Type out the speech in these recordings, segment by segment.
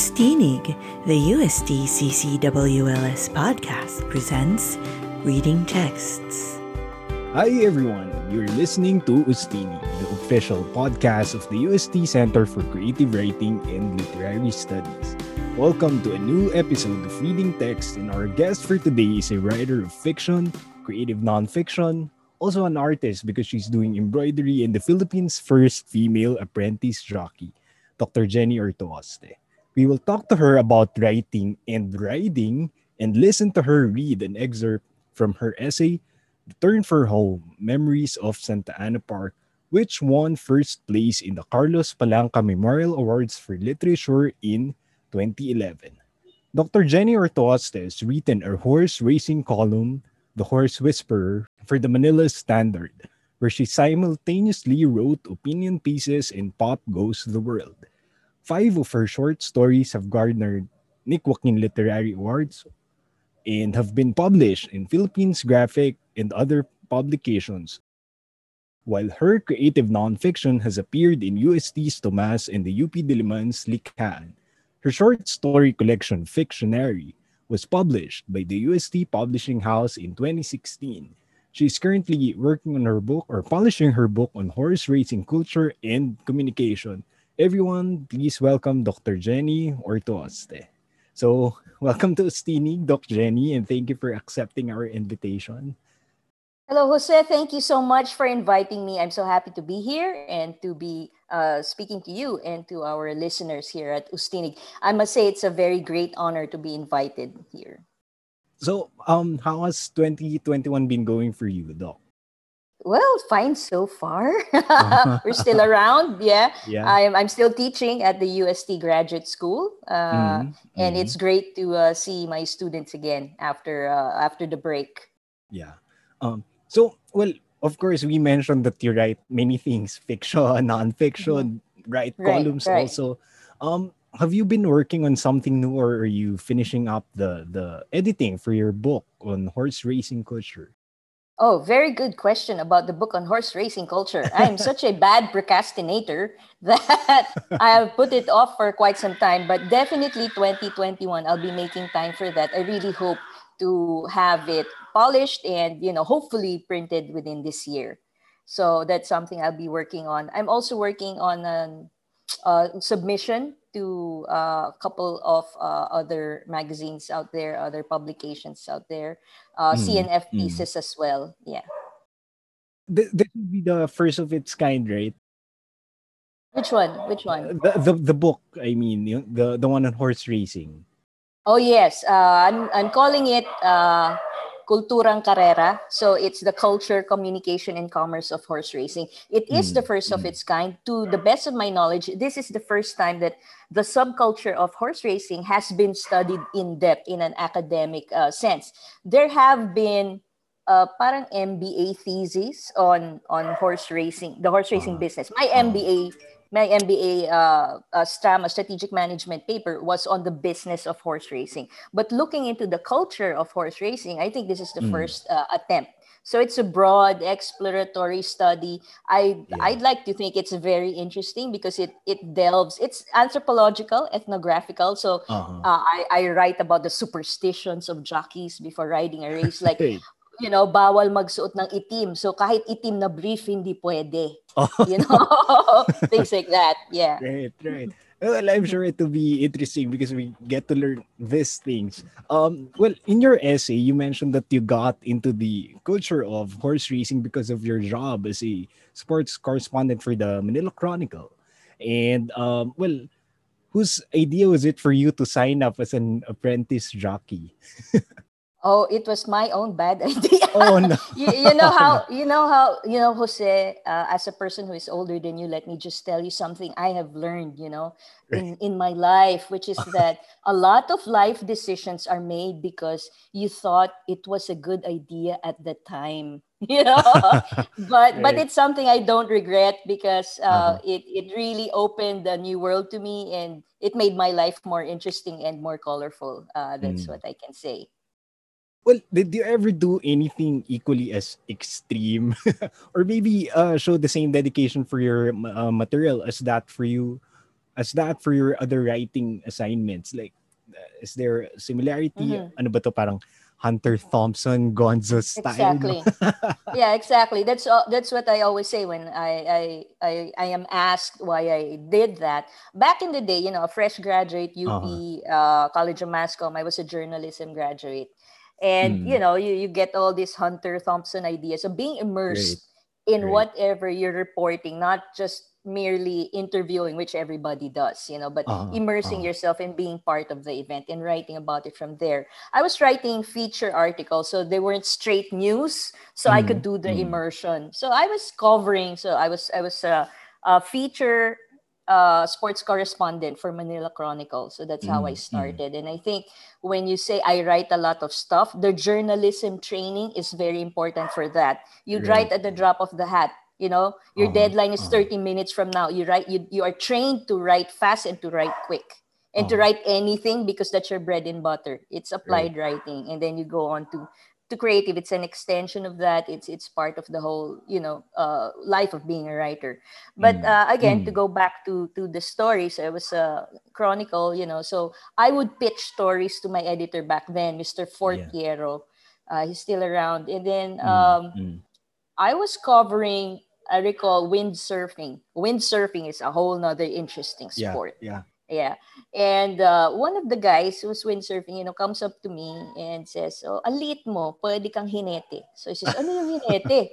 Ustinig, the UST CCWLS podcast presents Reading Texts. Hi everyone, you're listening to Ustinig, the official podcast of the UST Center for Creative Writing and Literary Studies. Welcome to a new episode of Reading Texts, and our guest for today is a writer of fiction, creative nonfiction, also an artist because she's doing embroidery in the Philippines' first female apprentice jockey, Dr. Jenny Ortuoste. We will talk to her about writing and riding and listen to her read an excerpt from her essay, The Turn for Home Memories of Santa Ana Park, which won first place in the Carlos Palanca Memorial Awards for Literature in 2011. Dr. Jenny Ortuoste has written a horse racing column, The Horse Whisperer, for the Manila Standard, where she simultaneously wrote opinion pieces in Pop Goes the World. Five of her short stories have garnered Nick Joaquin Literary Awards and have been published in Philippines Graphic and other publications. While her creative nonfiction has appeared in UST's Tomas and the UP Diliman's Likhaan, her short story collection Fictionary was published by the UST Publishing House in 2016. She is currently working on her book or polishing her book on horse racing culture and communication. Everyone, please welcome Dr. Jenny Ortuoste. So, welcome to Ustinig, Dr. Jenny, and thank you for accepting our invitation. Hello, Jose. Thank you so much for inviting me. I'm so happy to be here and to be uh, speaking to you and to our listeners here at Ustinig. I must say it's a very great honor to be invited here. So, um, how has 2021 been going for you, Doc? Well, fine so far. We're still around. Yeah. Yeah. I'm, I'm still teaching at the UST Graduate School. Uh, Mhm, And mhm. it's great to uh, see my students again after uh, after the break. Yeah. Um, so, well, of course, we mentioned that you write many things fiction, nonfiction, write Mm-hmm. Right, columns right. also. Um, have you been working on something new or are you finishing up the, the editing for your book on horse racing culture? Oh, very good question about the book on horse racing culture. I am such a bad procrastinator that I have put it off for quite some time, but definitely 2021, I'll be making time for that. I really hope to have it polished and, you know, hopefully printed within this year. So that's something I'll be working on. I'm also working on a, a uh, submission to uh, a couple of uh, other magazines out there, other publications out there, uh, Mm, CNF mm. pieces as well. Yeah. Th- this will be the first of its kind, right? Which one? Which one? The, the, the book, I mean, the, the one on horse racing. Oh yes, uh, I'm I'm calling it uh, Kulturang Karera. So it's the culture, communication, and commerce of horse racing. It is the Mm, first of mm. its kind. To the best of my knowledge, this is the first time that the subculture of horse racing has been studied in depth in an academic uh, sense. There have been uh, parang MBA theses on on horse racing, the horse racing Uh-huh. business. My Uh-huh. MBA my MBA uh, uh, STAM, a strategic management paper, was on the business of horse racing. But looking into the culture of horse racing, I think this is the Mm. first uh, attempt. So it's a broad exploratory study. I Yeah. I'd like to think it's very interesting because it it delves. It's anthropological, ethnographical. So Uh-huh. uh, I I write about the superstitions of jockeys before riding a race, like Right. You know, bawal magsuot ng itim. So kahit itim na brief hindi pwede. Oh, You know, things like that. Yeah. right, right. Well, I'm sure it will be interesting because we get to learn these things. Um, well, in your essay, you mentioned that you got into the culture of horse racing because of your job as a sports correspondent for the Manila Chronicle. And um, well, whose idea was it for you to sign up as an apprentice jockey? Oh, it was my own bad idea. Oh no. you, you know how you know how you know Jose uh, as a person who is older than you let me just tell you something i have learned you know in in my life which is that a lot of life decisions are made because you thought it was a good idea at the time you know but but it's something i don't regret because uh, Uh-huh. it it really opened a new world to me and it made my life more interesting and more colorful uh, that's Mm. what i can say Well, did you ever do anything equally as extreme, or maybe uh, show the same dedication for your uh, material as that for you as that for your other writing assignments? Like, uh, is there similarity? Mhm. Ano ba to parang Hunter Thompson Gonzo style? Exactly. yeah, exactly. That's all, that's what I always say when I, I I I am asked why I did that. Back in the day, you know, a fresh graduate, UP uh College of Mass Mascom, I was a journalism graduate. And Mm. you know, you, you get all these Hunter Thompson ideas of being immersed in Great. whatever you're reporting, not just merely interviewing, which everybody does, you know, but Uh-huh, immersing uh-huh. yourself in being part of the event and writing about it from there. I was writing feature articles, so they weren't straight news, so I could do the mm. immersion. So I was covering. So I was I was a, a feature uh, sports correspondent for Manila Chronicle. So that's how I Mm, mm. started. And I think when you say I write a lot of stuff, the journalism training is very important for that. You Right. write at the drop of the hat. You know, your Uh-huh, deadline is uh-huh. 30 minutes from now. You write. You you are trained to write fast and to write quick and to Uh-huh. write anything because that's your bread and butter. It's applied writing, and then you go on to to creative. It's an extension of that. It's it's part of the whole you know uh, life of being a writer. But Mm, uh, again, to mm. go back to to the stories, I was a chronicle. You know, so I would pitch stories to my editor back then, Mr. Fortiero. Uh, he's still around, and then Mm, um, mm. I was covering. I recall windsurfing. Windsurfing is a whole nother interesting sport. yeah. Yeah. And uh, one of the guys who's windsurfing, you know, comes up to me and says, oh, ang liit mo, pwede kang hinete. So he says, ano yung hinete?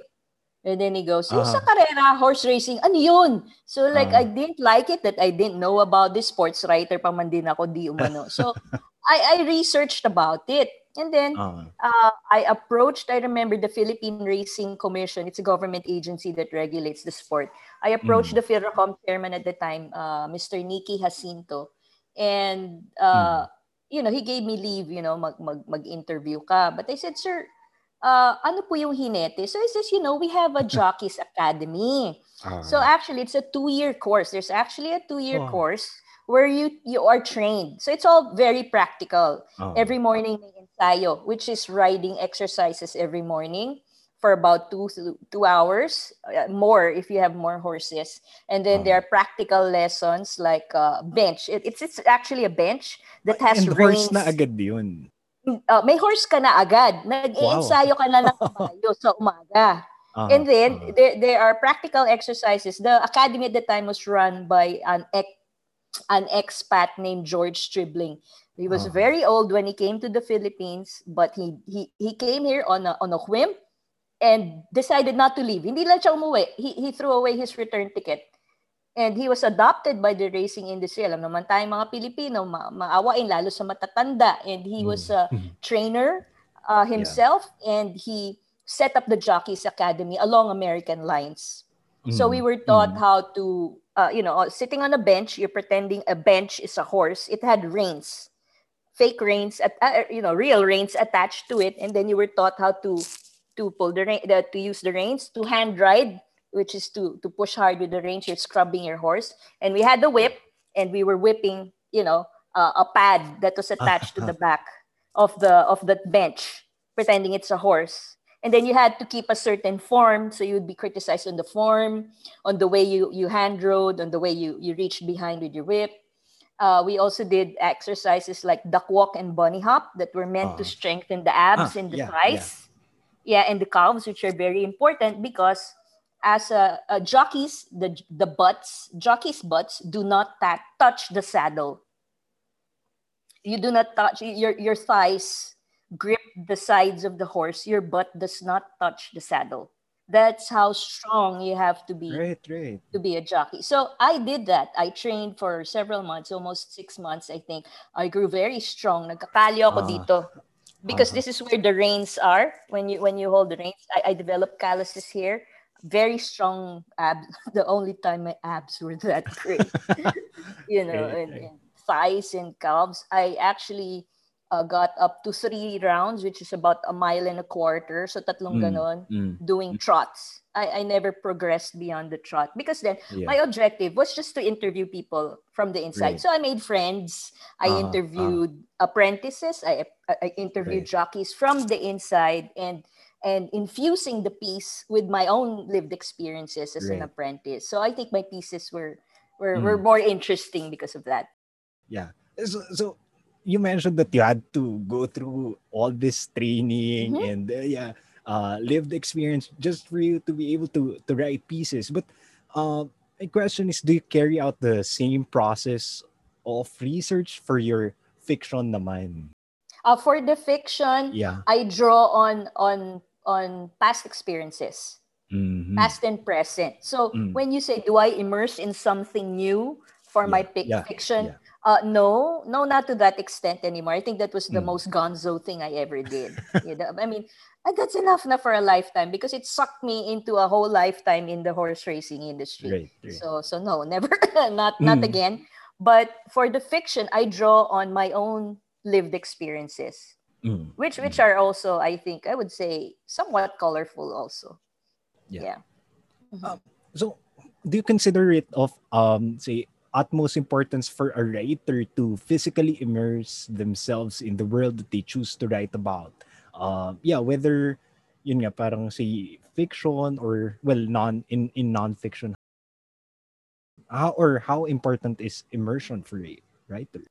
And then he goes, yung sa Ah. karera, horse racing, ano yun? So like, Ah. I didn't like it that I didn't know about this sports writer pa man din ako, di umano. So I, I researched about it. And then Uh, uh, I approached, I remember the Philippine Racing Commission. It's a government agency that regulates the sport. I approached Mm. the PHILRACOM chairman at the time, uh, Mr. Nicky Jacinto. And, uh, you know, he gave me leave, you know, mag, mag, mag-interview ka. But I said, sir, uh, ano po yung hinete? So he says, you know, we have a Jockeys Academy. uh, So actually, it's a two-year course. There's actually a two-year Wow. course where you you are trained. So it's all very practical. Uh, every morning may ensayo, which is riding exercises every morning for about two two hours uh, more if you have more horses. And then Oh. there are practical lessons like uh, bench. It, it's it's actually a bench that has and horse reins. na agad yun. Uh, may horse ka na agad. Nag-iensayo ka na ng kabayo sa umaga. Uh, and then uh, there, there are practical exercises. The academy at the time was run by an ex an expat named George Stribling. He was Ah. very old when he came to the Philippines, but he he he came here on a on a whim and decided not to leave. Hindi lang siya umuwi. He he threw away his return ticket. And he was adopted by the racing industry. Alam naman tayong mga Pilipino, ma- maawain lalo sa matatanda. And he was a Mm. trainer uh, himself and he set up the Jockeys Academy along American lines. So we mm, were taught mm. how to, uh, you know, uh, sitting on a bench, you're pretending a bench is a horse. It had reins, fake reins, at, uh, you know, real reins attached to it, and then you were taught how to to pull the rein, the, to use the reins, to hand ride, which is to to push hard with the reins. You're scrubbing your horse, and we had the whip, and we were whipping, you know, uh, a pad that was attached to the back of the of the bench, pretending it's a horse and then you had to keep a certain form so you would be criticized on the form on the way you you hand rode on the way you you reached behind with your whip uh, we also did exercises like duck walk and bunny hop that were meant to Ah. strengthen the abs Ah, and the yeah, thighs yeah. and the calves which are very important because as a, a jockeys the the butts jockeys butts do not ta- touch the saddle you do not touch your your thighs grip the sides of the horse your butt does not touch the saddle. That's how strong you have to be Right, right. to be a jockey. So i did that. I trained for several months almost six months i think. I grew very strong. Nagkakalyo ako Ah. dito. Because Ah. this is where the reins are. When you when you hold the reins i, I developed calluses here. Very strong abs the only time my abs were that great. You know Right, and, and thighs and calves. I actually uh, got up to three rounds which is about a mile and a quarter so tatlong Mm, ganon mm, doing trots I, I never progressed beyond the trot because then yeah. my objective was just to interview people from the inside Right. so i made friends i Uh-huh, interviewed apprentices I, I interviewed Right. jockeys from the inside and and infusing the piece with my own lived experiences as an apprentice so i think my pieces were we're, Mm. we're more interesting because of that. Yeah. So, so you mentioned that you had to go through all this training Mhm. and uh, yeah, uh, lived experience just for you to be able to to write pieces. But uh, my question is, do you carry out the same process of research for your fiction naman? Uh, for the fiction, Yeah. I draw on on on past experiences, Mhm. past and present. So Mm. when you say, do I immerse in something new for my Yeah, pic- yeah, fiction? yeah. Uh, no, no, not to that extent anymore. I think that was the Mm. most gonzo thing I ever did. you know? I mean, uh, that's enough na for a lifetime because it sucked me into a whole lifetime in the horse racing industry. Right. right. So so no, never not not Mm. again. But for the fiction, I draw on my own lived experiences, Mm, which which mm. are also, I think, I would say, somewhat colorful also. Yeah. Yeah. Mhm. Um, So, do you consider it of um say utmost importance for a writer to physically immerse themselves in the world that they choose to write about? Um, yeah, whether yun nga parang say fiction or well non in in non-fiction. How or how important is immersion for a writer?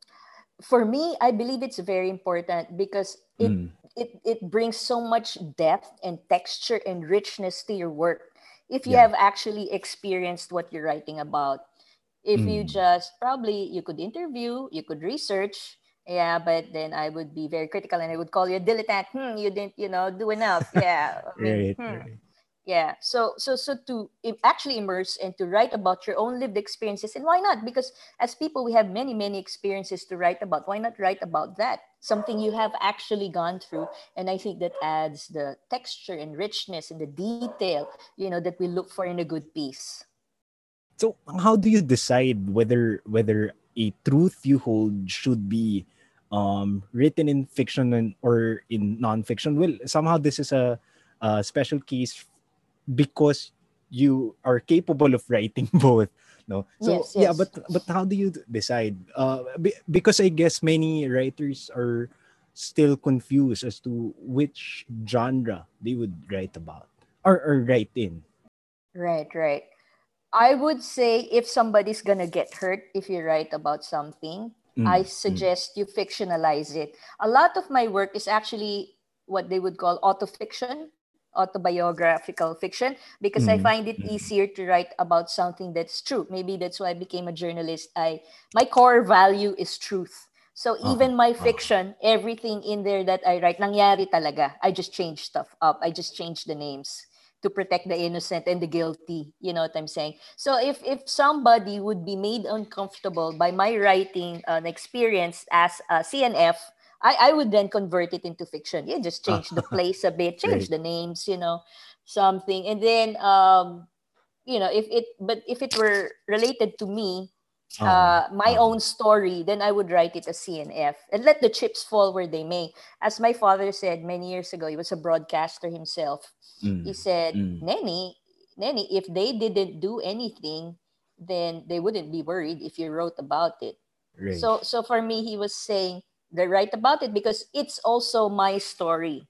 For me, I believe it's very important because it Mm, it it brings so much depth and texture and richness to your work if you Yeah. have actually experienced what you're writing about if you Mm. just probably you could interview you could research yeah but then i would be very critical and i would call you a dilettante hmm you didn't you know do enough yeah I mean, right, hmm. right. Yeah. So so so to actually immerse and to write about your own lived experiences, and why not? Because as people, we have many many experiences to write about. Why not write about that? Something you have actually gone through, and I think that adds the texture and richness and the detail, you know, that we look for in a good piece. So how do you decide whether whether a truth you hold should be um, written in fiction and, or in non-fiction? Well, somehow this is a, a special case because you are capable of writing both. No, so Yes, yeah, but but how do you decide? Uh, be, because I guess many writers are still confused as to which genre they would write about or, or write in. Right, right. I would say if somebody's gonna get hurt if you write about something, Mm, I mm. suggest you fictionalize it. A lot of my work is actually what they would call autofiction, autobiographical fiction, because I Mm, find it mm. easier to write about something that's true. Maybe that's why I became a journalist. I my core value is truth. So Uh-huh, even my uh-huh. fiction, everything in there that I write, nangyari talaga. I just change stuff up. I just change the names to protect the innocent and the guilty. You know what I'm saying? So if if somebody would be made uncomfortable by my writing an experience as a CNF, I, I would then convert it into fiction. You just change the place a bit, change the names, you know, something. And then um, you know, if it but if it were related to me, Uh, uh, my uh. own story, then I would write it as CNF and let the chips fall where they may. As my father said many years ago, he was a broadcaster himself. Mm, He said, mm. Nenny, if they didn't do anything, then they wouldn't be worried if you wrote about it. right. So so for me, he was saying they write about it because it's also my story.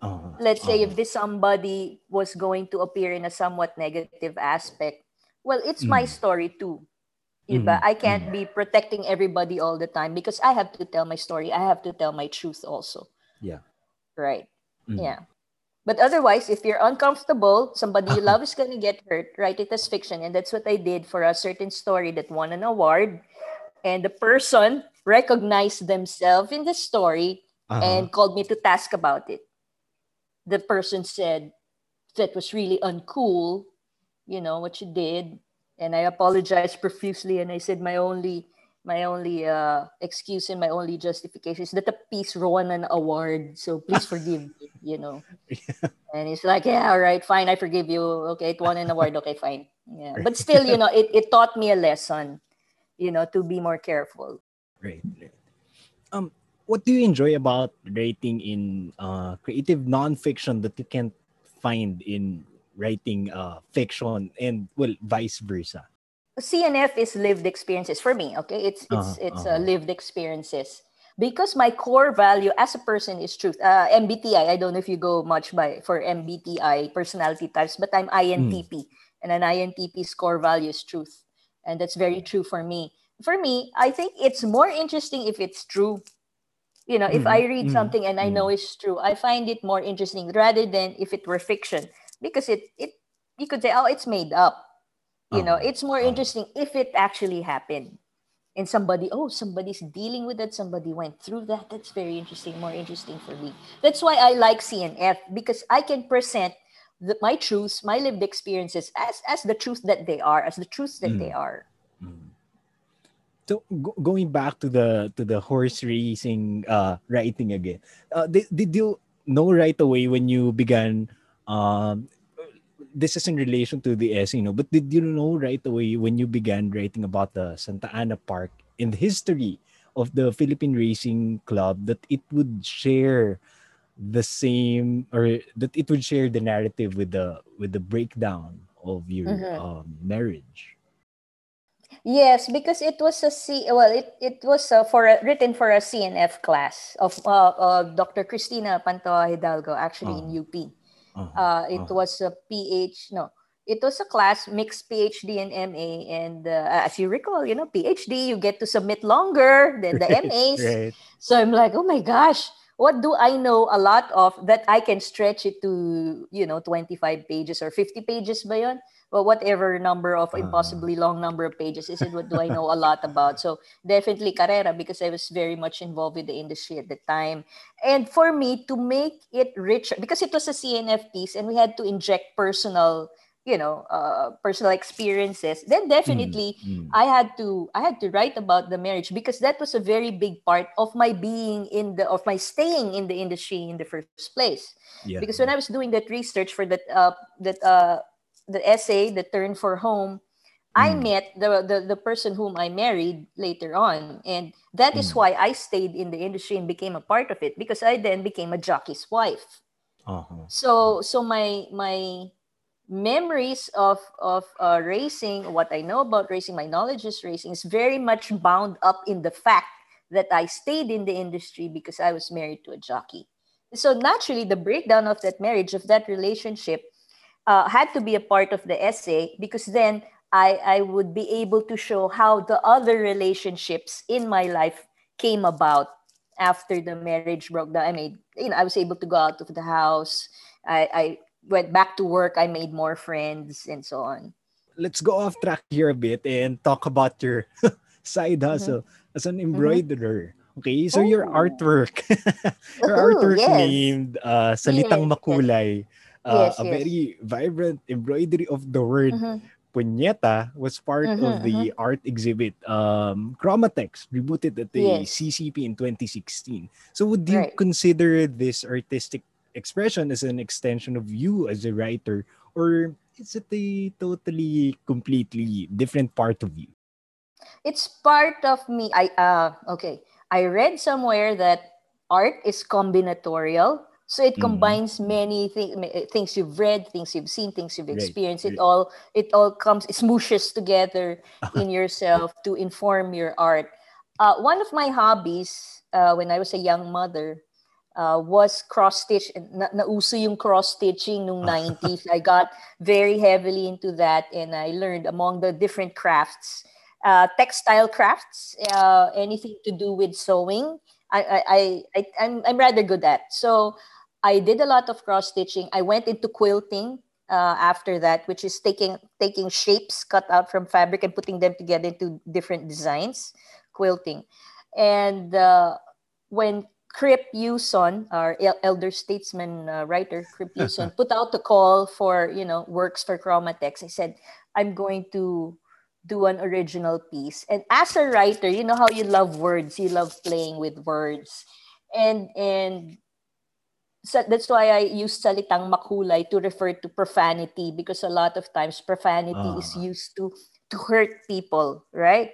Uh, Let's say uh, if this somebody was going to appear in a somewhat negative aspect, well, it's my Mm. story too. Diba? Mhm, I can't be protecting everybody all the time because I have to tell my story. I have to tell my truth also. Yeah. Right. mm. Yeah. But otherwise, if you're uncomfortable, somebody you love is going to get hurt, write it as fiction. And that's what I did for a certain story that won an award. And the person recognized themselves in the story Uh-huh. and called me to task about it. The person said that was really uncool, you know, what you did. And I apologized profusely and I said my only my only uh, excuse and my only justification is that the piece won an award. So please forgive me, you know. And he's like, Yeah, all right, fine, I forgive you. Okay, it won an award, okay, fine. Yeah. But still, you know, it, it taught me a lesson, you know, to be more careful. Right, right. Um, what do you enjoy about writing in uh, creative nonfiction that you can't find in writing uh, fiction, and well, vice versa? CNF is lived experiences for me. Okay, it's it's Uh-huh, it's uh-huh. uh, lived experiences because my core value as a person is truth. Uh, MBTI. I don't know if you go much by for MBTI personality types, but I'm INTP, and an INTP's core value is truth. and that's very true for me for me i think it's more interesting if it's true you know if i Mhm, read mhm, something and i know it's true i find it more interesting rather than if it were fiction because it it you could say oh it's made up you know Uh-huh, it's more uh-huh. interesting if it actually happened and somebody oh somebody's dealing with it somebody went through that that's very interesting more interesting for me that's why i like cnf because i can present the, my truths my lived experiences as as the truth that they are as the truths that they Mm. are Mm. So go- going back to the to the horse racing uh writing again. Uh, did, did you know right away when you began um this is in relation to the essay, no, but did you know right away when you began writing about the Santa Ana Park in the history of the Philippine Racing Club that it would share the same or that it would share the narrative with the with the breakdown of your Mhm. um, marriage? Yes, because it was a C. Well, it it was uh, for a, written for a CNF class of uh, uh, Dr. Cristina Pantoja Hidalgo, actually in Uh-huh. UP. Uh-huh, Uh, it uh-huh. was a PH. No, it was a class mixed PhD and MA. And uh, as you recall, you know, PhD you get to submit longer than the Right, MAs. right. So I'm like, oh my gosh, what do I know a lot of that I can stretch it to, you know, 25 pages or 50 pages ba yun? Well, whatever number of Uh-huh. impossibly long number of pages is it what do I know a lot about? So definitely Carrera because I was very much involved with the industry at the time. And for me to make it richer, because it was a CNF piece and we had to inject personal, you know, uh, personal experiences, then definitely Mm, mm. I had to I had to write about the marriage because that was a very big part of my being in the of my staying in the industry in the first place. yeah. Because when I was doing that research for that uh that uh the essay, the turn for home, I Mm. met the, the the person whom I married later on, and that is Mm. why I stayed in the industry and became a part of it because I then became a jockey's wife. Uh-huh. So so my my memories of of uh, racing, what I know about racing, my knowledge is racing is very much bound up in the fact that I stayed in the industry because I was married to a jockey. So naturally, the breakdown of that marriage, of that relationship, uh, had to be a part of the essay because then I, I would be able to show how the other relationships in my life came about after the marriage broke down. I made, you know, I was able to go out of the house. I, I went back to work. I made more friends and so on. Let's go off track here a bit and talk about your side Mm-hmm. hustle as an embroiderer. Okay, so your Oh. artwork, your Ooh, artwork yes. named uh, Salitang. Makulay, uh, Yes, a yes. very vibrant embroidery of the word Mhm. puñeta was part Mhm, of the art exhibit um, Chromatext, rebooted at the Yes. CCP in 2016. So would you Right. consider this artistic expression as an extension of you as a writer or is it a totally completely different part of you? it's part of me i uh okay i read somewhere that art is combinatorial so it Mhm. combines many thi- uh, things you've read things you've seen things you've Right, experienced. It all it all comes it smooshes together in yourself to inform your art. Uh, one of my hobbies uh, when i was a young mother uh, was cross stitch na, nauso yung cross stitching nung 90s i got very heavily into that and i learned among the different crafts uh, textile crafts, uh, anything to do with sewing, I, I, I, I, I'm, I'm rather good at. So I did a lot of cross stitching. I went into quilting uh, after that, which is taking taking shapes cut out from fabric and putting them together into different designs, quilting. And uh, when Krip Yuson, our elder statesman uh, writer, Krip Yuson, put out the call for you know works for Chromatext, I said, I'm going to do an original piece. And as a writer, you know how you love words, you love playing with words. And and so that's why I use salitang makulay to refer to profanity because a lot of times profanity is Ah. used to to hurt people, right?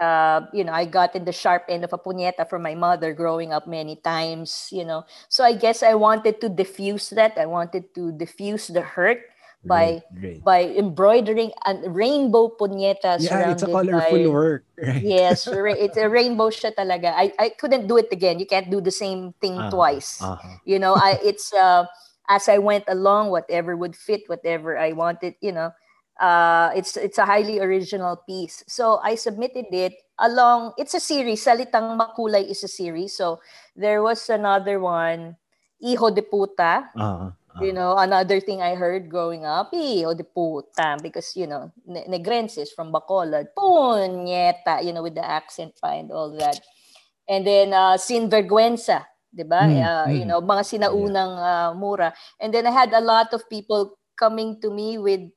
Uh, you know, I got in the sharp end of a puñeta from my mother growing up many times, you know. So I guess I wanted to diffuse that. I wanted to diffuse the hurt by Right, right. by embroidering a rainbow puñeta Yeah, it's a colorful by work, right? yes it's a rainbow siya talaga I, I couldn't do it again you can't do the same thing Ah, twice uh-huh. you know i it's uh as i went along whatever would fit whatever i wanted you know Uh, it's it's a highly original piece. So I submitted it along. It's a series. Salitang Makulay is a series. So there was another one, Hijo de Puta. Uh, You know, another thing I heard growing up, hijo de puta, because, you know, ne- negrenses from Bacolod, punyeta, you know, with the accent pa and all that. And then, uh, sinvergüenza, di ba? Mm, Uh, You mm. know, mga sinaunang uh, mura. And then I had a lot of people coming to me with,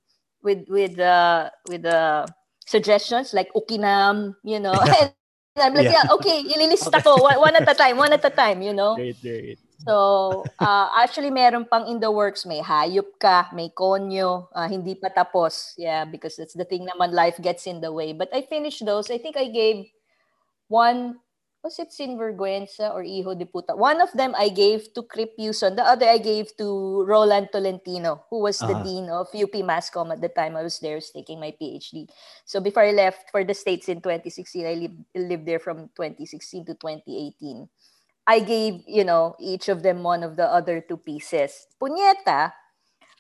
with, with, uh, with, uh, suggestions like Ukinam, you know. and I'm like, Yeah. yeah, okay, ililista ko, one, one at a time, one at a time, you know. Great, great. So, uh, actually, meron pang in the works. May hayop ka, may konyo, uh, hindi pa tapos. Yeah, because that's the thing naman, life gets in the way. But I finished those. I think I gave one, was it Sinvergüenza or Hijo de Puta? One of them I gave to Crip Yuson. The other I gave to Roland Tolentino, who was the Ah. dean of UP Mascom at the time I was there taking my PhD. So before I left for the States in 2016, I lived, lived there from 2016 to 2018. I gave, you know, each of them one of the other two pieces. Punyeta,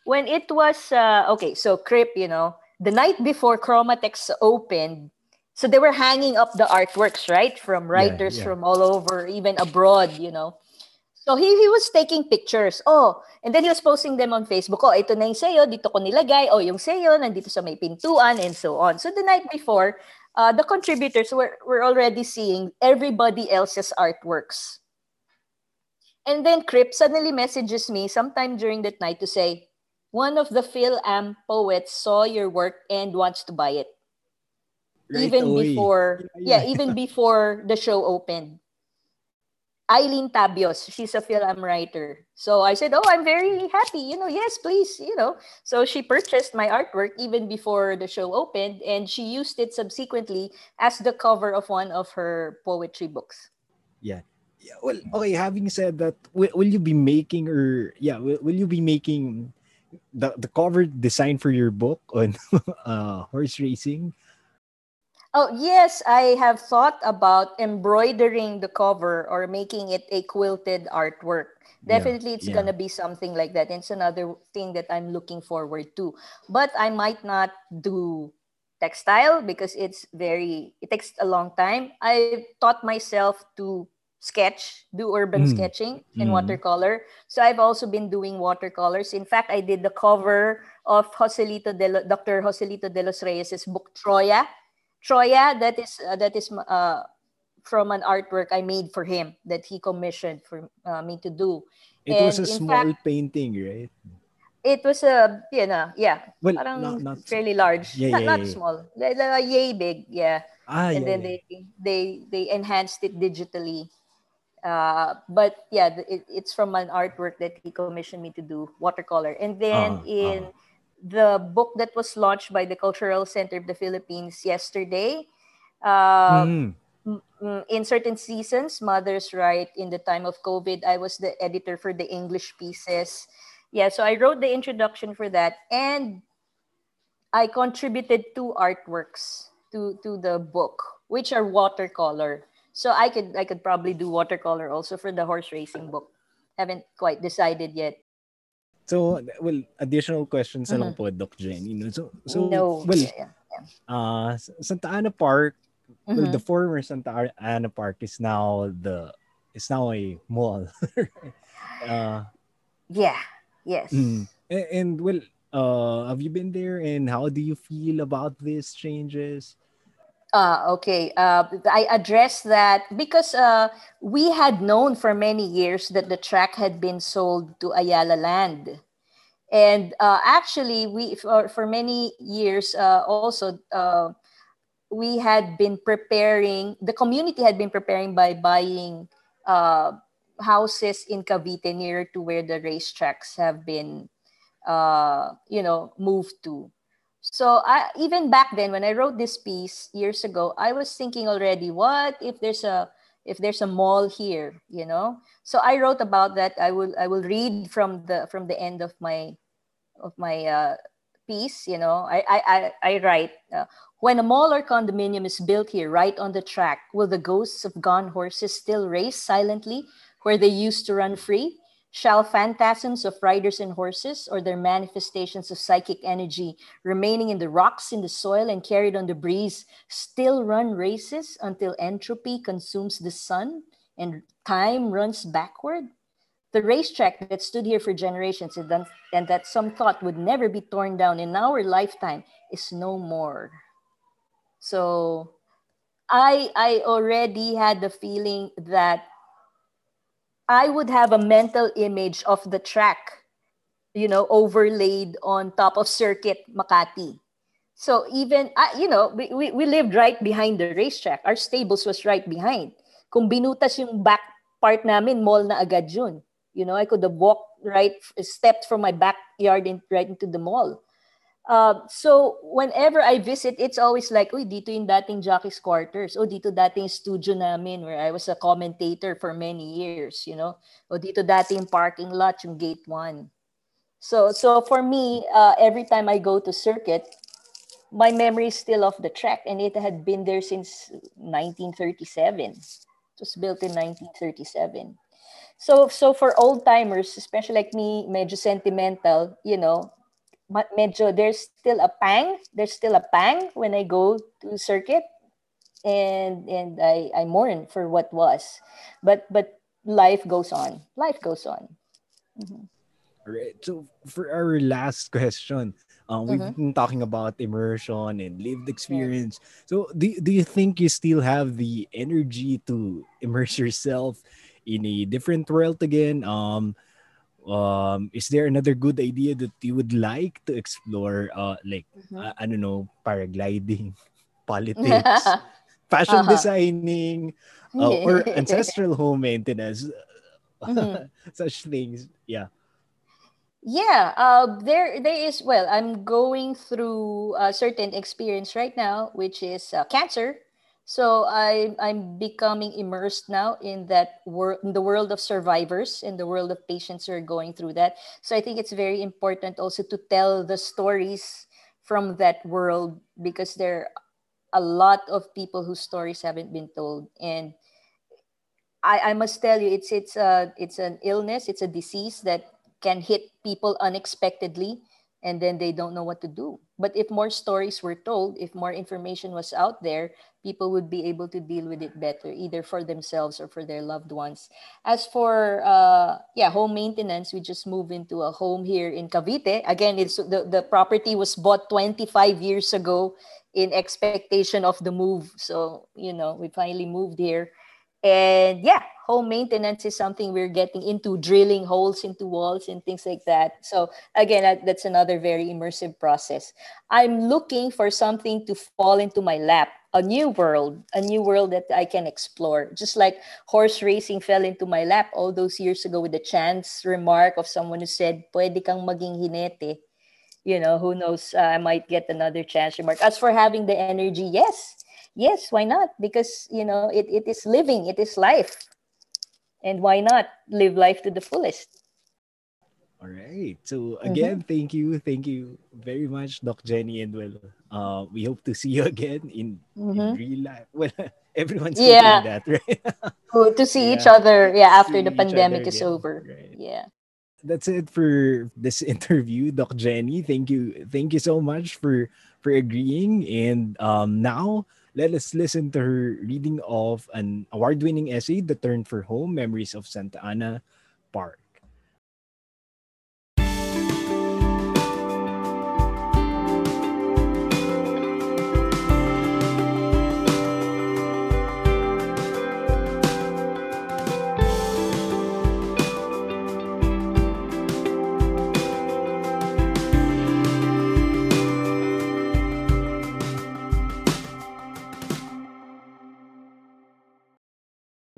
when it was, uh, okay, so Krip, you know, the night before Chromatext opened, so they were hanging up the artworks, right? From writers yeah. from all over, even abroad, you know. So he, he was taking pictures. Oh, and then he was posting them on Facebook. Oh, ito na yung sayo, dito ko nilagay. Oh, yung sayo, nandito sa may pintuan, and so on. So the night before, uh, the contributors were, were already seeing everybody else's artworks. And then Krip suddenly messages me sometime during that night to say, one of the Phil Am poets saw your work and wants to buy it. Right even away. before, Yeah, yeah, yeah. even before the show opened. Eileen Tabios, she's a Phil Am writer. So I said, Oh, I'm very happy. You know, yes, please, you know. So she purchased my artwork even before the show opened, and she used it subsequently as the cover of one of her poetry books. Yeah. Yeah, well, okay, having said that, will, will you be making or yeah, will, will you be making the, the cover design for your book on uh horse racing? Oh, yes, I have thought about embroidering the cover or making it a quilted artwork. Yeah, Definitely, it's yeah. going to be something like that. It's another thing that I'm looking forward to. But I might not do textile because it's very, it takes a long time. I taught myself to sketch, do urban Mm, sketching in mm. watercolor. So I've also been doing watercolors. In fact, I did the cover of Joselito de Lo- Dr. Joselito de los Reyes' book Troya. Troya, that is uh, that is uh, from an artwork I made for him that he commissioned for uh, me to do. It was a small fact- painting, right? It was a you know yeah, Well, parang not, not fairly large, Yeah, not, yeah, not yeah. small, like, yay big, yeah. ah, and yeah, then yeah. they they they enhanced it digitally. Uh, but yeah, it, it's from an artwork that he commissioned me to do watercolor, and then Ah, in ah. the book that was launched by the Cultural Center of the Philippines yesterday. Mm, mm, in certain seasons, Mothers Write in the time of COVID, I was the editor for the English pieces. Yeah, so I wrote the introduction for that, and I contributed two artworks to to the book, which are watercolor. So I could I could probably do watercolor also for the horse racing book. Haven't quite decided yet. So, well, additional questions lang po, Doc Jenny. No? So, so no. well, yeah, yeah. uh, Santa Ana Park, well, Mhm. the former Santa Ana Park is now the it's now a mall. uh, yeah. Yes. mm. and, and well, uh, have you been there? And how do you feel about these changes? Ah, okay. Uh, I addressed that because uh, we had known for many years that the track had been sold to Ayala Land. And uh, actually, we for, for many years uh, also, uh, we had been preparing, the community had been preparing by buying uh, houses in Cavite near to where the racetracks have been, uh, you know, moved to. So I, even back then, when I wrote this piece years ago, I was thinking already, what if there's a if there's a mall here, you know? So I wrote about that. I will I will read from the from the end of my of my uh, piece. You know, I I I, I write uh, when a mall or condominium is built here, right on the track, will the ghosts of gone horses still race silently where they used to run free? Shall phantasms of riders and horses or their manifestations of psychic energy remaining in the rocks, in the soil, and carried on the breeze still run races until entropy consumes the sun and time runs backward? The racetrack that stood here for generations and that, some thought would never be torn down in our lifetime is no more. So I I already had the feeling that I would have a mental image of the track, you know, overlaid on top of Circuit Makati. So even, uh, you know, we, we, we lived right behind the racetrack. Our stables was right behind. Kung binutas yung back part namin, mall na agad yun. You know, I could have walked right, stepped from my backyard in, right into the mall. Uh, so whenever I visit, it's always like, uy, dito yung dating jockey's quarters. O dito dating studio namin where I was a commentator for many years, you know. O dito dating parking lot, yung gate one. So, so for me, uh, every time I go to circuit, my memory is still of the track and it had been there since 1937. It was built in 1937. So, so for old timers, especially like me, medyo sentimental, you know, medyo there's still a pang there's still a pang when i go to circuit and and i i mourn for what was but but life goes on life goes on mm-hmm. all right so for our last question um, we've mm-hmm. been talking about immersion and lived experience. Yeah. So, do, do you think you still have the energy to immerse yourself in a different world again? Um, um is there another good idea that you would like to explore uh like mm-hmm. uh, i don't know paragliding politics fashion uh-huh. designing uh, or ancestral home maintenance mm-hmm. such things yeah yeah uh there there is well i'm going through a certain experience right now which is uh, cancer so I, I'm becoming immersed now in that world, in the world of survivors, in the world of patients who are going through that. So I think it's very important also to tell the stories from that world because there are a lot of people whose stories haven't been told. And I, I must tell you, it's it's a it's an illness, it's a disease that can hit people unexpectedly and then they don't know what to do. But if more stories were told, if more information was out there, people would be able to deal with it better, either for themselves or for their loved ones. As for uh, yeah, home maintenance, we just moved into a home here in Cavite. Again, it's the, the property was bought 25 years ago in expectation of the move. So, you know, we finally moved here. And yeah, home maintenance is something we're getting into, drilling holes into walls and things like that. So again, that, that's another very immersive process. I'm looking for something to fall into my lap, a new world, a new world that I can explore. Just like horse racing fell into my lap all those years ago with the chance remark of someone who said, "Pwede kang maging jinete." You know, who knows? Uh, I might get another chance remark. As for having the energy, yes, yes why not because you know it, it is living it is life and why not live life to the fullest? All right. So again mm-hmm. thank you. Thank you very much doc jenny and well uh, we hope to see you again in, mm-hmm. in real life. Well everyone's yeah. that right? To see yeah. each other. Yeah after the pandemic is over. Right. yeah. That's it for this interview doc jenny. Thank you. Thank you so much for for agreeing. And um now let us listen to her reading of an award winning essay, The Turn for Home Memories of Santa Ana Park.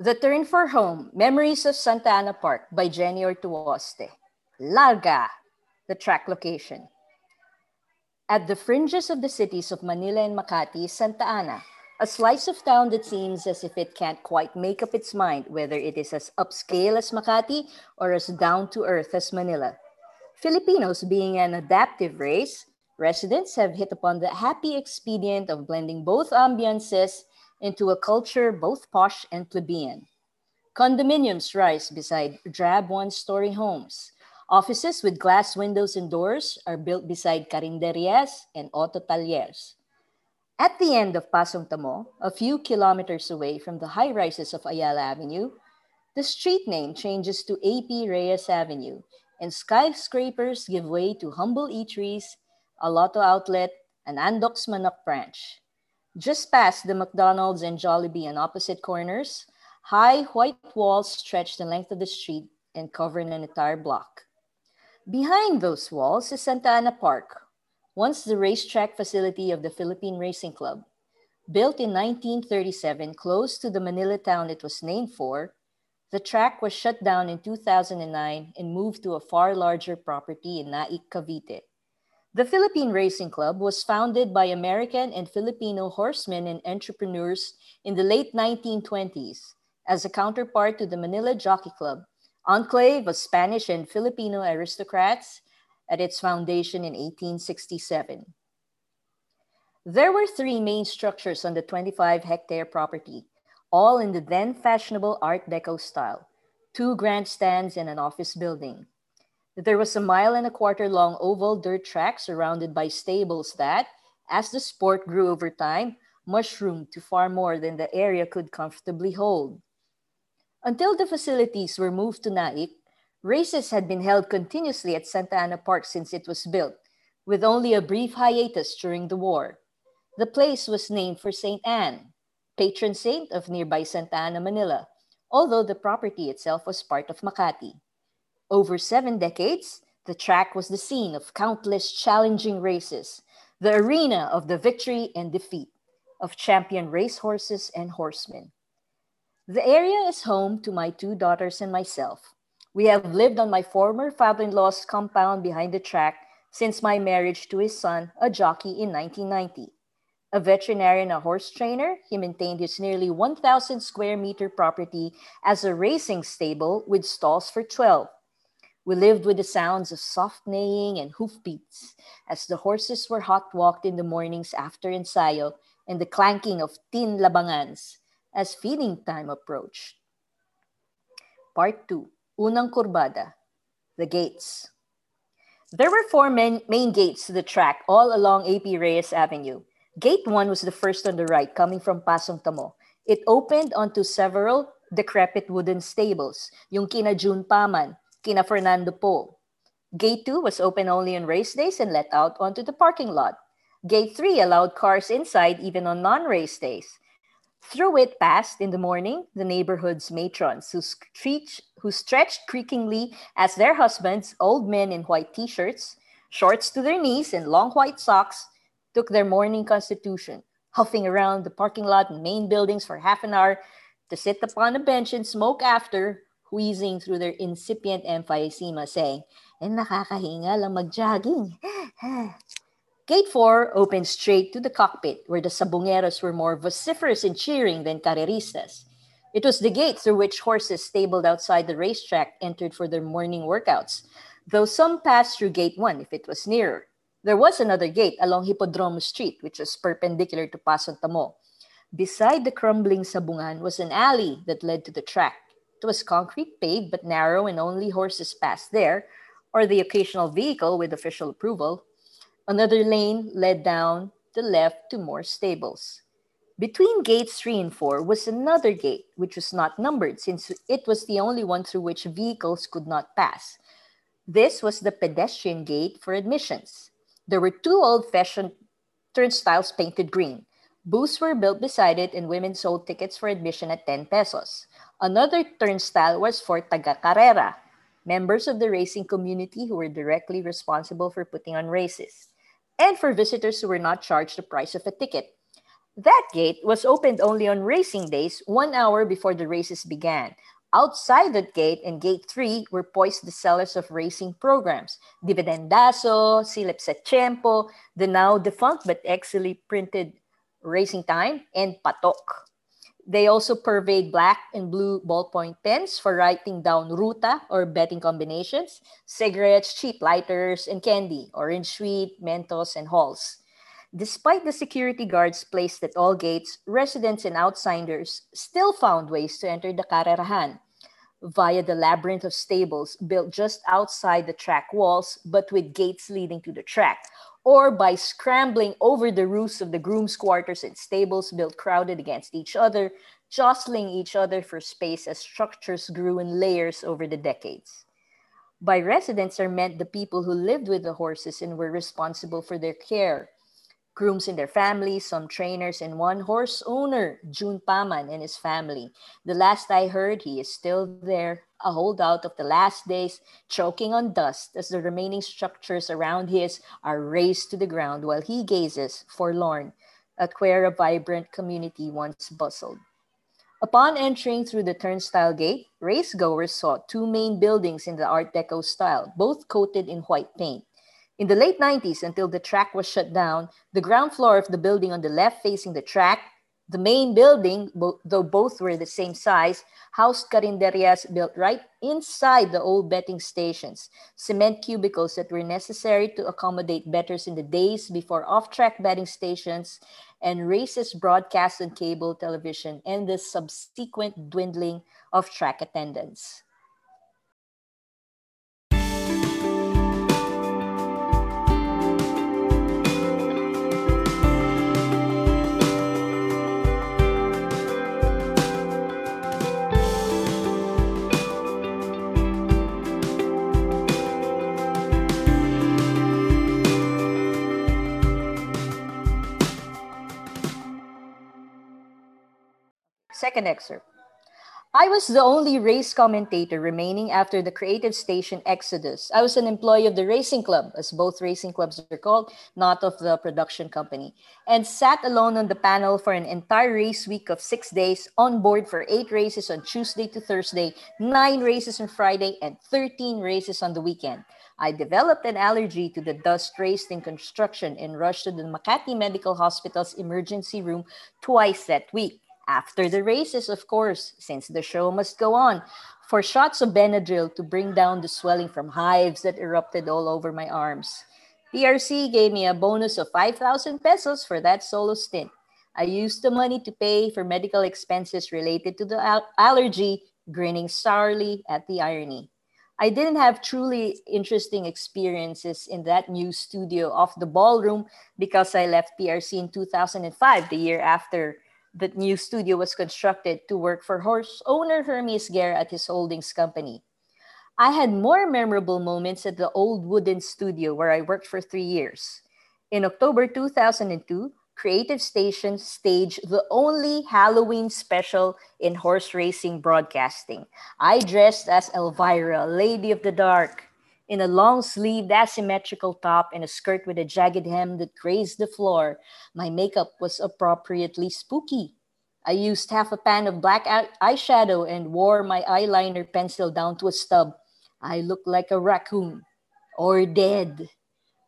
The Turn for Home, Memories of Santa Ana Park by Jenny Ortuoste. Larga, the track location. At the fringes of the cities of Manila and Makati is Santa Ana, a slice of town that seems as if it can't quite make up its mind whether it is as upscale as Makati or as down to earth as Manila. Filipinos being an adaptive race, residents have hit upon the happy expedient of blending both ambiances into a culture both posh and plebeian. Condominiums rise beside drab one story homes. Offices with glass windows and doors are built beside carinderias and auto talleres. At the end of Pasong Tamo, a few kilometers away from the high rises of Ayala Avenue, the street name changes to AP Reyes Avenue, and skyscrapers give way to humble eateries, a lotto outlet, and Andok's Manok branch. Just past the McDonald's and Jollibee on opposite corners, high white walls stretch the length of the street and cover an entire block. Behind those walls is Santa Ana Park, once the racetrack facility of the Philippine Racing Club. Built in 1937 close to the Manila town it was named for, the track was shut down in 2009 and moved to a far larger property in Naic, Cavite. The Philippine Racing Club was founded by American and Filipino horsemen and entrepreneurs in the late 1920s as a counterpart to the Manila Jockey Club, enclave of Spanish and Filipino aristocrats at its foundation in 1867. There were three main structures on the 25 hectare property, all in the then fashionable Art Deco style two grandstands and an office building. There was a mile and a quarter long oval dirt track surrounded by stables that, as the sport grew over time, mushroomed to far more than the area could comfortably hold. Until the facilities were moved to Naic, races had been held continuously at Santa Ana Park since it was built, with only a brief hiatus during the war. The place was named for St. Anne, patron saint of nearby Santa Ana, Manila, although the property itself was part of Makati. Over seven decades, the track was the scene of countless challenging races, the arena of the victory and defeat of champion racehorses and horsemen. The area is home to my two daughters and myself. We have lived on my former father in law's compound behind the track since my marriage to his son, a jockey, in 1990. A veterinarian, and a horse trainer, he maintained his nearly 1,000 square meter property as a racing stable with stalls for 12. We lived with the sounds of soft neighing and hoofbeats as the horses were hot walked in the mornings after ensayo and the clanking of tin labangans as feeding time approached. Part 2 Unang Kurbada The Gates. There were four main, main gates to the track all along AP Reyes Avenue. Gate 1 was the first on the right, coming from Pasong Tamo. It opened onto several decrepit wooden stables, yung kina June Paman, kina Fernando Po. Gate 2 was open only on race days and let out onto the parking lot. Gate 3 allowed cars inside even on non race days. Through it passed in the morning the neighborhood's matrons who, stretch, who stretched creakingly as their husbands, old men in white t shirts, shorts to their knees, and long white socks, took their morning constitution, huffing around the parking lot and main buildings for half an hour to sit upon a bench and smoke after, wheezing through their incipient emphysema, saying, Eh, nakakahinga lang mag-jogging. Gate 4 opened straight to the cockpit, where the sabongeros were more vociferous in cheering than carreristas. It was the gate through which horses stabled outside the racetrack entered for their morning workouts, though some passed through Gate 1 if it was nearer. There was another gate along Hippodrome Street, which was perpendicular to Pasong Tamo. Beside the crumbling sabungan was an alley that led to the track. It was concrete paved but narrow, and only horses passed there, or the occasional vehicle with official approval. Another lane led down the left to more stables. Between gates 3 and 4 was another gate, which was not numbered since it was the only one through which vehicles could not pass. This was the pedestrian gate for admissions. There were two old fashioned turnstiles painted green. Booths were built beside it, and women sold tickets for admission at 10 pesos. Another turnstile was for taga carrera, members of the racing community who were directly responsible for putting on races and for visitors who were not charged the price of a ticket. That gate was opened only on racing days, one hour before the races began. Outside that gate and gate 3 were poised the sellers of racing programs Dividendazo, Silip sa Tiempo, the now defunct but excellently printed Racing Time, and Patok. They also purveyed black and blue ballpoint pens for writing down ruta or betting combinations, cigarettes, cheap lighters, and candy, orange sweet, Mentos, and halls. Despite the security guards placed at all gates, residents and outsiders still found ways to enter the Karerahan via the labyrinth of stables built just outside the track walls, but with gates leading to the track, or by scrambling over the roofs of the grooms' quarters and stables built crowded against each other, jostling each other for space as structures grew in layers over the decades. By residents are meant the people who lived with the horses and were responsible for their care grooms and their families, some trainers, and one horse owner, June Paman, and his family. The last I heard, he is still there, a holdout of the last days, choking on dust as the remaining structures around his are razed to the ground while he gazes, forlorn, at where a vibrant community once bustled. Upon entering through the turnstile gate, racegoers saw two main buildings in the Art Deco style, both coated in white paint. In the late 90s, until the track was shut down, the ground floor of the building on the left facing the track, the main building, bo- though both were the same size, housed carinderias built right inside the old betting stations, cement cubicles that were necessary to accommodate bettors in the days before off track betting stations and races broadcast on cable television, and the subsequent dwindling of track attendance. Second excerpt. I was the only race commentator remaining after the creative station exodus. I was an employee of the racing club, as both racing clubs are called, not of the production company, and sat alone on the panel for an entire race week of six days, on board for eight races on Tuesday to Thursday, nine races on Friday, and 13 races on the weekend. I developed an allergy to the dust raised in construction and rushed to the Makati Medical Hospital's emergency room twice that week. After the races, of course, since the show must go on, for shots of Benadryl to bring down the swelling from hives that erupted all over my arms. PRC gave me a bonus of 5,000 pesos for that solo stint. I used the money to pay for medical expenses related to the al- allergy, grinning sourly at the irony. I didn't have truly interesting experiences in that new studio off the ballroom because I left PRC in 2005, the year after the new studio was constructed to work for horse owner Hermes Guerra at his holdings company. I had more memorable moments at the old wooden studio where I worked for three years. In October 2002, Creative Station staged the only Halloween special in horse racing broadcasting. I dressed as Elvira, Lady of the Dark, in a long sleeved asymmetrical top and a skirt with a jagged hem that grazed the floor. My makeup was appropriately spooky. I used half a pan of black eyeshadow and wore my eyeliner pencil down to a stub. I looked like a raccoon or dead.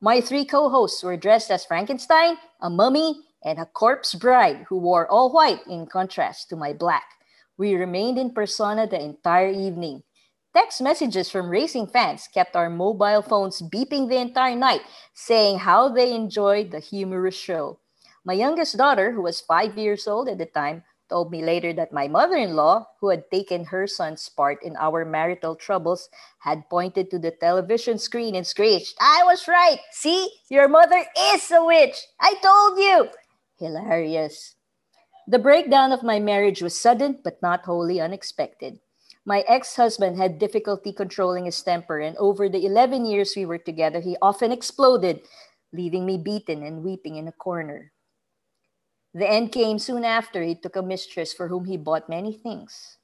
My three co hosts were dressed as Frankenstein, a mummy, and a corpse bride who wore all white in contrast to my black. We remained in persona the entire evening. Text messages from racing fans kept our mobile phones beeping the entire night, saying how they enjoyed the humorous show. My youngest daughter, who was five years old at the time, told me later that my mother in law, who had taken her son's part in our marital troubles, had pointed to the television screen and screeched, I was right! See, your mother is a witch! I told you! Hilarious. The breakdown of my marriage was sudden but not wholly unexpected. My ex husband had difficulty controlling his temper, and over the 11 years we were together, he often exploded, leaving me beaten and weeping in a corner. The end came soon after he took a mistress for whom he bought many things.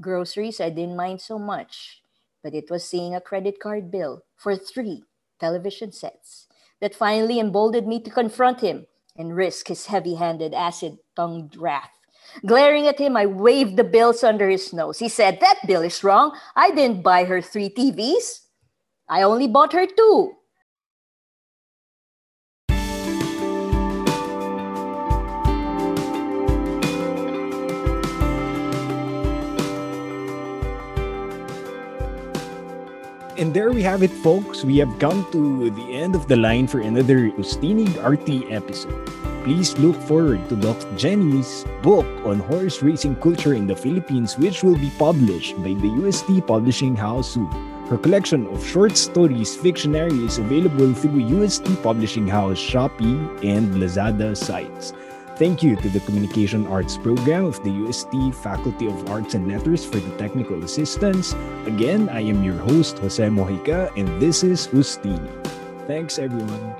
Groceries I didn't mind so much, but it was seeing a credit card bill for three television sets that finally emboldened me to confront him and risk his heavy handed, acid tongued wrath. Glaring at him, I waved the bills under his nose. He said, That bill is wrong. I didn't buy her three TVs. I only bought her two. And there we have it, folks. We have come to the end of the line for another Ustinig RT episode. Please look forward to Dr. Jenny's book on horse racing culture in the Philippines, which will be published by the UST Publishing House soon. Her collection of short stories Fictionary is available through UST Publishing House Shopee and Lazada sites. Thank you to the Communication Arts program of the UST Faculty of Arts and Letters for the technical assistance. Again, I am your host, Jose Mojica, and this is Ustinig. Thanks, everyone.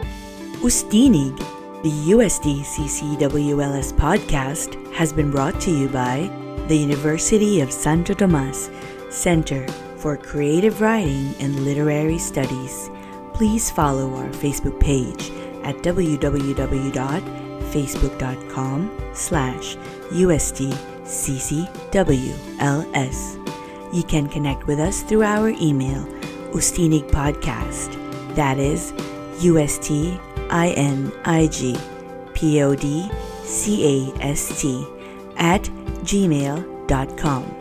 Ustinig, the UST CCWLS podcast, has been brought to you by the University of Santo Tomas Center for Creative Writing and Literary Studies. Please follow our Facebook page at www facebook.com slash USTCCWLS. You can connect with us through our email, Ustinig Podcast. That is U-S-T-I-N-I-G P-O-D-C-A-S-T at gmail.com.